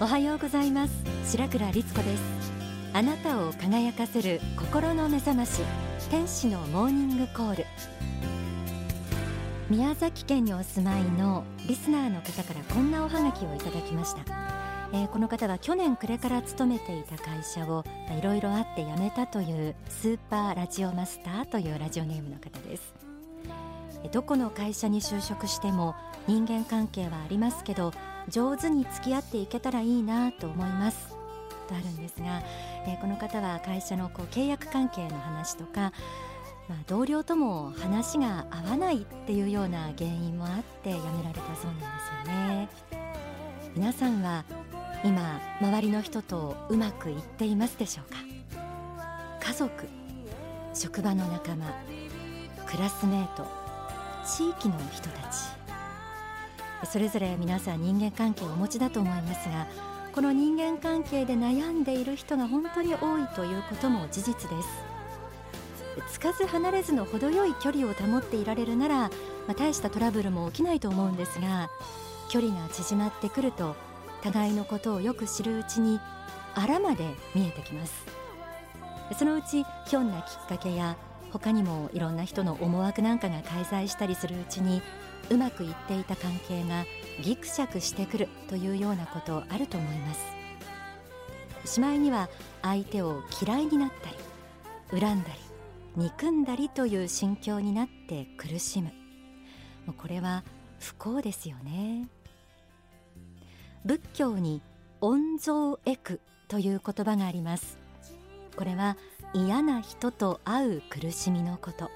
おはようございます。白倉律子です。あなたを輝かせる心の目覚まし天使のモーニングコール。宮崎県にお住まいのリスナーの方からこんなおはがきをいただきました。えー、この方は去年暮れから勤めていた会社をいろいろあって辞めたというスーパーラジオマスターというラジオネームの方です。どこの会社に就職しても人間関係はありますけど上手に付き合っていけたらいいなと思います。とあるんですが、えー、この方は会社のこう契約関係の話とか、まあ、同僚とも話が合わないっていうような原因もあって辞められたそうなんですよね。皆さんは今周りの人とうまくいっていますでしょうか？家族職場の仲間クラスメート地域の人たち。それぞれ皆さん人間関係をお持ちだと思いますがこの人間関係で悩んでいる人が本当に多いということも事実です。つかず離れずの程よい距離を保っていられるなら、まあ、大したトラブルも起きないと思うんですが距離が縮まってくると互いのことをよく知るうちにあらまで見えてきます。そのうちひょんなきっかけや他にもいろんな人の思惑なんかが介在したりするうちにうまくいっていた関係がギクシャクしてくるというようなことあると思います。しまいには相手を嫌いになったり恨んだり憎んだりという心境になって苦しむ。これは不幸ですよね。仏教に恩蔵エクという言葉があります。これは嫌な人と会う苦しみのこと。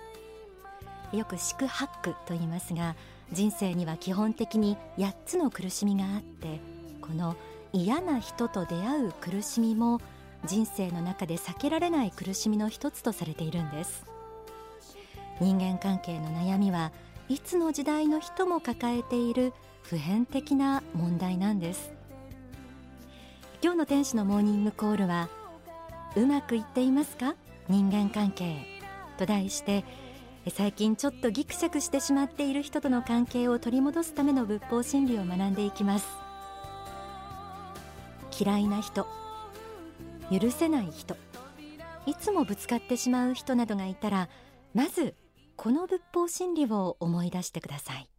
よく四苦八苦と言いますが人生には基本的に8つの苦しみがあってこの嫌な人と出会う苦しみも人生の中で避けられない苦しみの一つとされているんです。人間関係の悩みはいつの時代の人も抱えている普遍的な問題なんです。今日の天使のモーニングコールはうまくいっていますか？人間関係。と題して最近ちょっとギクシャクしてしまっている人との関係を取り戻すための仏法真理を学んでいきます。嫌いな人許せない人いつもぶつかってしまう人などがいたらまずこの仏法真理を思い出してください。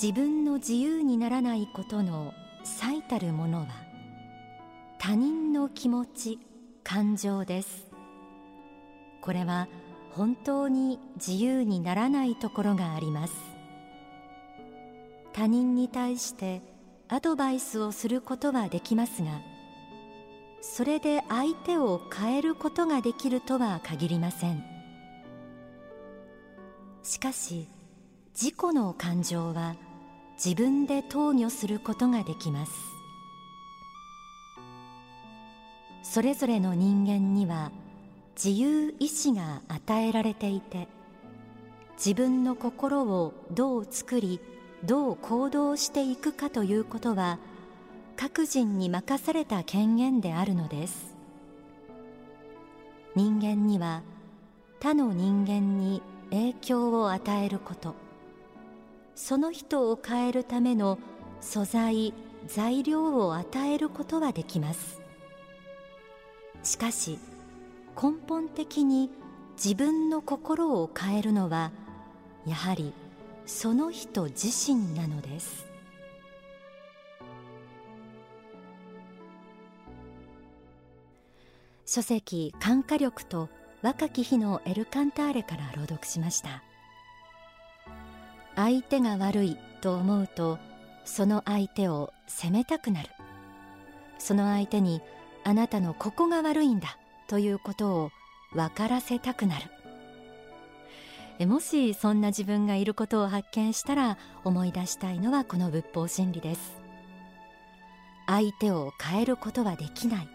自分の自由にならないことの最たるものは他人の気持ち感情です。これは本当に自由にならないところがあります。他人に対してアドバイスをすることはできますがそれで相手を変えることができるとは限りません。しかし自己の感情は自分で投与することができます。それぞれの人間には自由意志が与えられていて自分の心をどう作りどう行動していくかということは各人に任された権限であるのです。人間には他の人間に影響を与えること。その人を変えるための素材材料を与えることはできます。しかし根本的に自分の心を変えるのはやはりその人自身なのです。書籍「感化力」と若き日のエルカンターレから朗読しました。相手が悪いと思うとその相手を責めたくなる。その相手にあなたのここが悪いんだということを分からせたくなる。もしそんな自分がいることを発見したら思い出したいのはこの仏法真理です。相手を変えることはできない。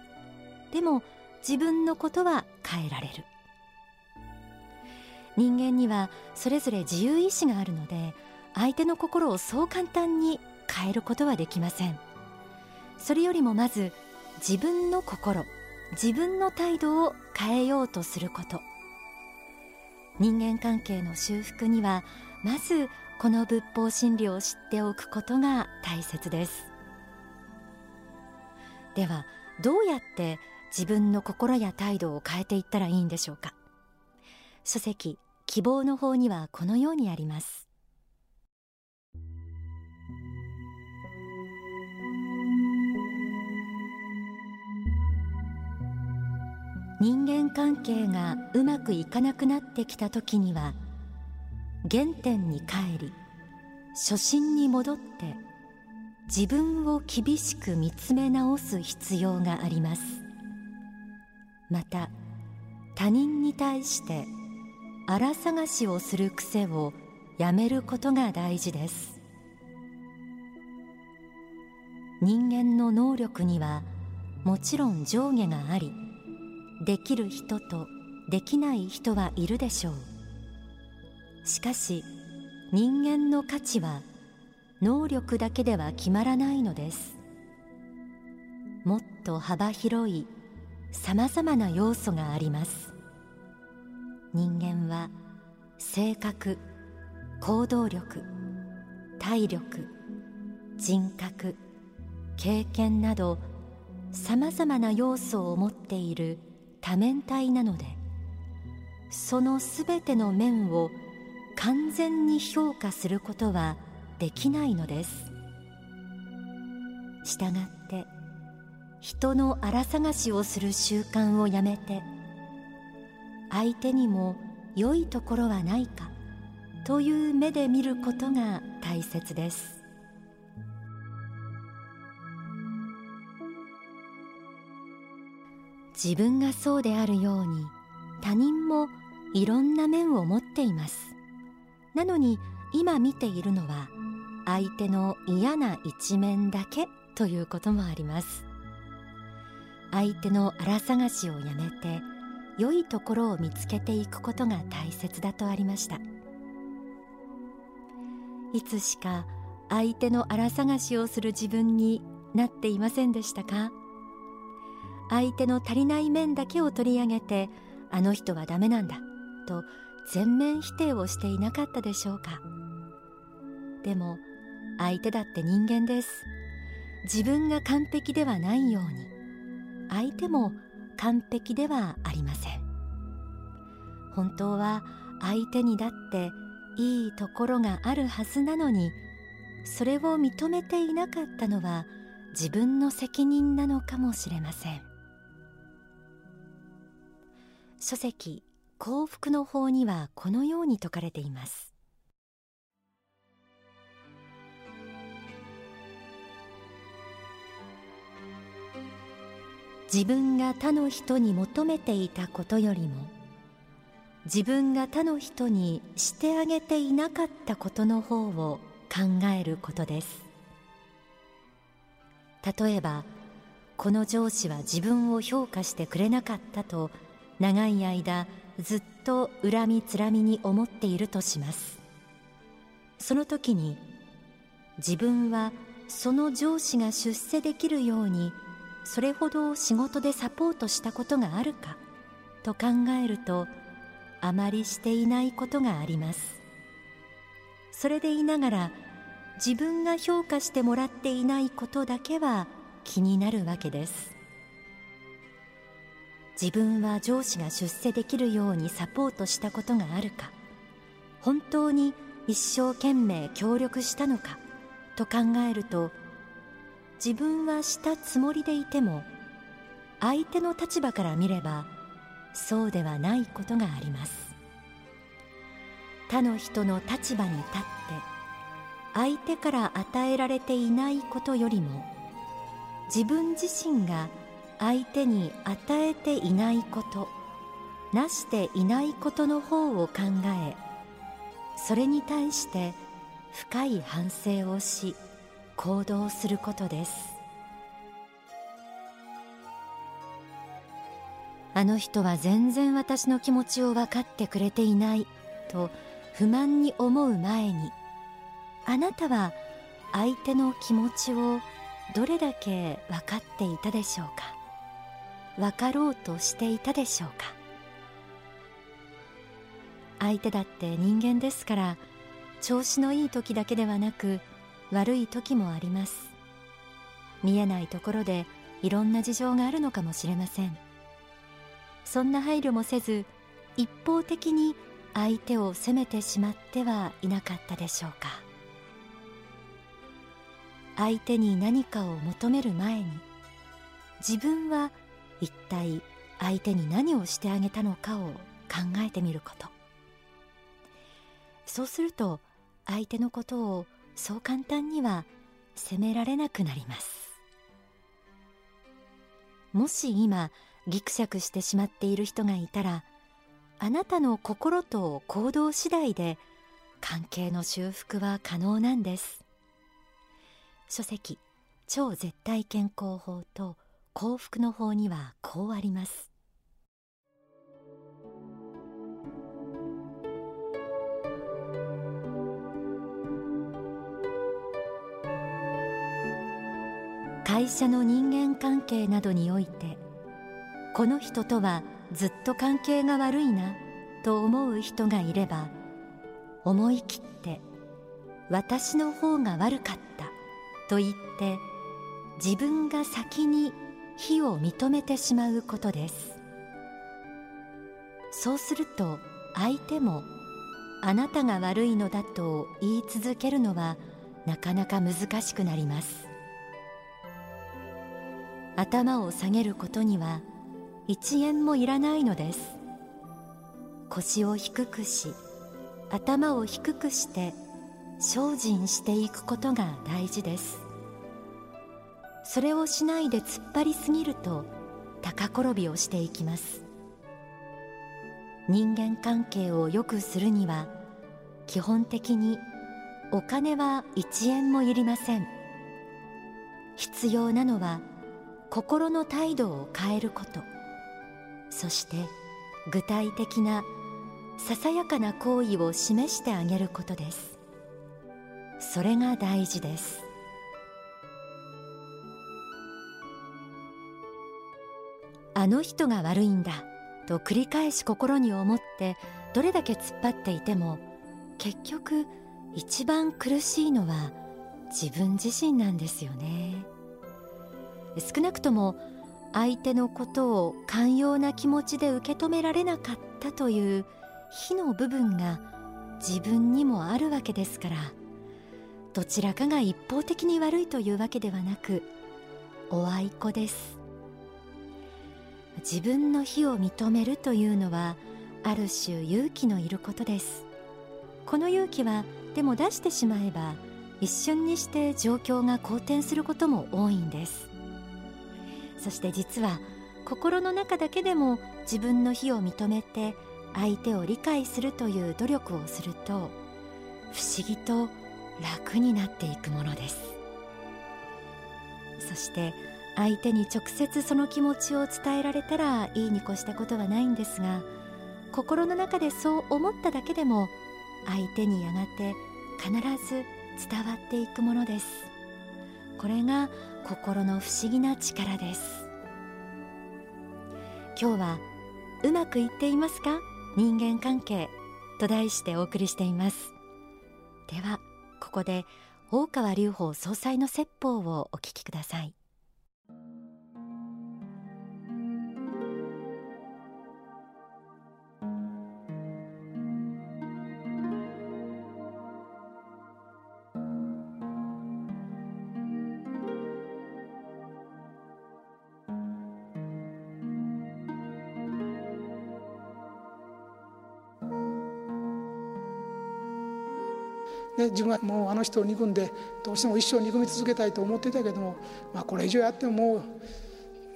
でも自分のことは変えられる。人間にはそれぞれ自由意志があるので相手の心をそう簡単に変えることはできません。それよりもまず自分の心自分の態度を変えようとすること。人間関係の修復にはまずこの仏法真理を知っておくことが大切です。ではどうやって自分の心や態度を変えていったらいいんでしょうか？書籍希望の方にはこのようにあります。人間関係がうまくいかなくなってきた時には原点に帰り初心に戻って自分を厳しく見つめ直す必要があります。また他人に対して荒探しをする癖をやめることが大事です。人間の能力にはもちろん上下がありできる人とできない人はいるでしょう。しかし人間の価値は能力だけでは決まらないのです。もっと幅広いさまざまな要素があります。人間は性格行動力体力人格経験などさまざまな要素を持っている多面体なのでそのすべての面を完全に評価することはできないのですしたがって人の荒探しをする習慣をやめて相手にも良いところはないかという目で見ることが大切です。自分がそうであるように他人もいろんな面を持っています。なのに今見ているのは相手の嫌な一面だけということもあります。相手の荒探しをやめて良いところを見つけていくことが大切だとありました。いつしか相手の荒探しをする自分になっていませんでしたか？相手の足りない面だけを取り上げてあの人はダメなんだと全面否定をしていなかったでしょうか？でも相手だって人間です。自分が完璧ではないように相手も完璧ではありません。本当は相手にだっていいところがあるはずなのにそれを認めていなかったのは自分の責任なのかもしれません。書籍幸福の法にはこのように説かれています。自分が他の人に求めていたことよりも自分が他の人にしてあげていなかったことの方を考えることです。例えばこの上司は自分を評価してくれなかったと長い間ずっと恨みつらみに思っているとします。その時に自分はその上司が出世できるようにそれほど仕事でサポートしたことがあるかと考えるとあまりしていないことがあります。それでいながら自分が評価してもらっていないことだけは気になるわけです。自分は上司が出世できるようにサポートしたことがあるか本当に一生懸命協力したのかと考えると自分はしたつもりでいても相手の立場から見ればそうではないことがあります。他の人の立場に立って相手から与えられていないことよりも自分自身が相手に与えていないことなしていないことの方を考えそれに対して深い反省をし行動することです。あの人は全然私の気持ちを分かってくれていないと不満に思う前にあなたは相手の気持ちをどれだけ分かっていたでしょうか？分かろうとしていたでしょうか？相手だって人間ですから調子のいい時だけではなく悪い時もあります。見えないところでいろんな事情があるのかもしれません。そんな配慮もせず一方的に相手を責めてしまってはいなかったでしょうか。相手に何かを求める前に自分は一体相手に何をしてあげたのかを考えてみること。そうすると相手のことをそう簡単には責められなくなります。もし今ぎくしゃくしてしまっている人がいたらあなたの心と行動次第で関係の修復は可能なんです。書籍超絶対健康法と幸福の法にはこうあります。会社の人間関係などにおいてこの人とはずっと関係が悪いなと思う人がいれば思い切って私の方が悪かったと言って自分が先に非を認めてしまうことです。そうすると相手もあなたが悪いのだと言い続けるのはなかなか難しくなります。頭を下げることには一円もいらないのです。腰を低くし頭を低くして精進していくことが大事です。それをしないで突っ張りすぎると高転びをしていきます。人間関係を良くするには基本的にお金は一円もいりません。必要なのは心の態度を変えること。そして具体的なささやかな行為を示してあげることです。それが大事です。あの人が悪いんだと繰り返し心に思ってどれだけ突っ張っていても結局一番苦しいのは自分自身なんですよね。少なくとも相手のことを寛容な気持ちで受け止められなかったという火の部分が自分にもあるわけですからどちらかが一方的に悪いというわけではなくおあいこです。自分の非を認めるというのはある種勇気のいることです。この勇気はでも出してしまえば一瞬にして状況が好転することも多いんです。そして実は心の中だけでも自分の非を認めて相手を理解するという努力をすると不思議と楽になっていくものです。そして相手に直接その気持ちを伝えられたらいいに越したことはないんですが心の中でそう思っただけでも相手にやがて必ず伝わっていくものです。これが心の不思議な力です。今日はうまくいっていますか？人間関係と題してお送りしています。ではここで大川隆法総裁の説法をお聞きください。ね、自分はもうあの人を憎んでどうしても一生憎み続けたいと思ってたけども、まあ、これ以上やってもも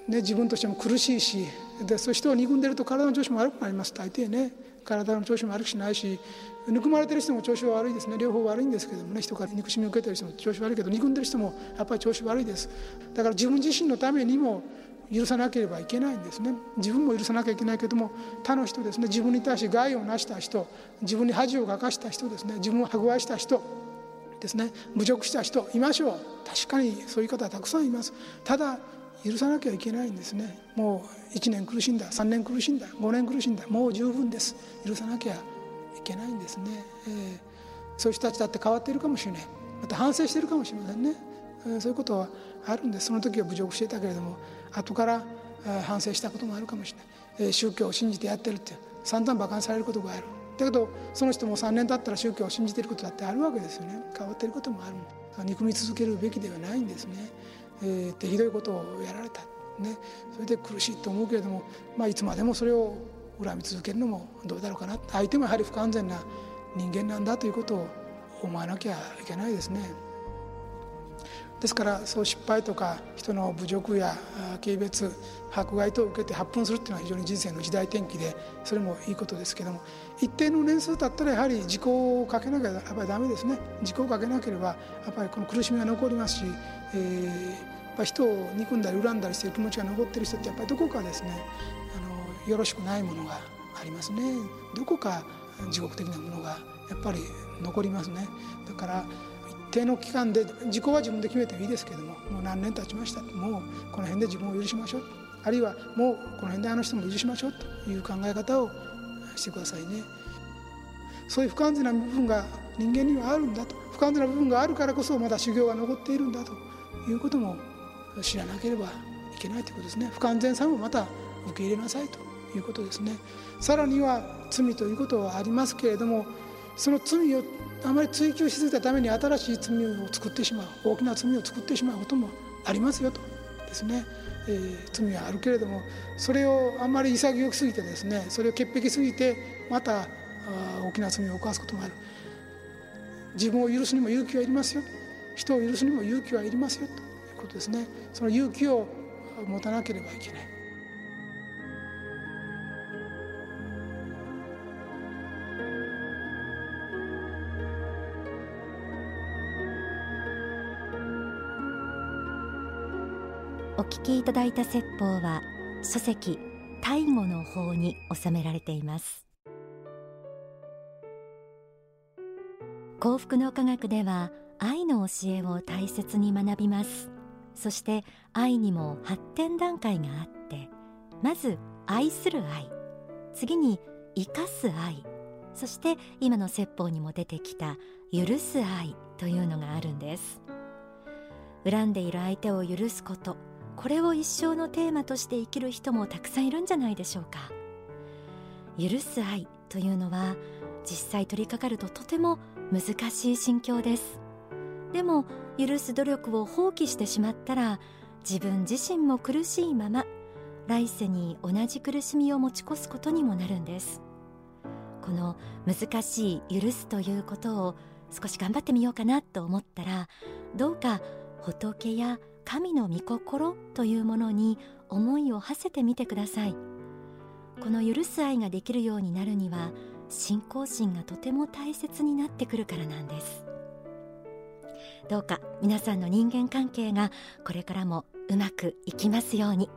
う、ね、自分としても苦しいしでそういう人を憎んでると体の調子も悪くなります。大抵ね体の調子も悪くしないし憎まれてる人も調子は悪いですね。両方悪いんですけどもね人から憎しみを受けてる人も調子悪いけど憎んでる人もやっぱり調子悪いです。だから自分自身のためにも許さなければいけないんですね。自分も許さなきゃいけないけども他の人ですね自分に対して害をなした人自分に恥をかかした人ですね自分を迫害した人ですね侮辱した人いましょう。確かにそういう方はたくさんいます。ただ許さなきゃいけないんですね。もう1年苦しんだ3年苦しんだ5年苦しんだもう十分です。許さなきゃいけないんですね、えー、そういう人たちだって変わっているかもしれない。また反省しているかもしれませんね、えー、そういうことはあるんです。その時は侮辱していたけれども後から反省したこともあるかもしれない、宗教を信じてやってるって散々馬鹿にされることがある。だけどその人も3年経ったら宗教を信じてることだってあるわけですよね。変わってることもある憎み続けるべきではないんですね。えー、ってひどいことをやられた、ね、それで苦しいと思うけれども、まあ、いつまでもそれを恨み続けるのもどうだろうかな。相手もやはり不完全な人間なんだということを思わなきゃいけないですね。ですからそう失敗とか人の侮辱や軽蔑迫害等を受けて発奮するっていうのは非常に人生の時代転機でそれもいいことですけども一定の年数経ったらやはり時効をかけなきゃやっぱりダメですね。時効をかけなければやっぱりこの苦しみが残りますし、えー、やっぱ人を憎んだり恨んだりしている気持ちが残ってる人ってやっぱりどこかですねあのよろしくないものがありますね。どこか地獄的なものがやっぱり残りますね。だから定の期間で時効は自分で決めてもいいですけどももう何年経ちましたもうこの辺で自分を許しましょう。あるいはもうこの辺であの人も許しましょうという考え方をしてくださいね。そういう不完全な部分が人間にはあるんだと。不完全な部分があるからこそまだ修行が残っているんだということも知らなければいけないということですね。不完全さもまた受け入れなさいということですね。さらには罪ということはありますけれどもその罪をあまり追求しすぎたために新しい罪を作ってしまう大きな罪を作ってしまうこともありますよとですね、えー、罪はあるけれどもそれをあんまり潔くすぎてですねそれを潔癖すぎてまた大きな罪を犯すこともある。自分を許すにも勇気はいりますよ。人を許すにも勇気はいりますよということですね。その勇気を持たなければいけない。聞きいただいた説法は書籍大語の法に収められています。幸福の科学では愛の教えを大切に学びます。そして愛にも発展段階があってまず愛する愛。次に生かす愛。そして今の説法にも出てきた許す愛というのがあるんです。恨んでいる相手を許すこと。これを一生のテーマとして生きる人もたくさんいるんじゃないでしょうか。許す愛というのは実際取り掛かるととても難しい心境です。でも許す努力を放棄してしまったら自分自身も苦しいまま来世に同じ苦しみを持ち越すことにもなるんです。この難しい許すということを少し頑張ってみようかなと思ったらどうか仏や神の御心というものに思いを馳せてみてくださいこの許す愛ができるようになるには信仰心がとても大切になってくるからなんですどうか皆さんの人間関係がこれからもうまくいきますように。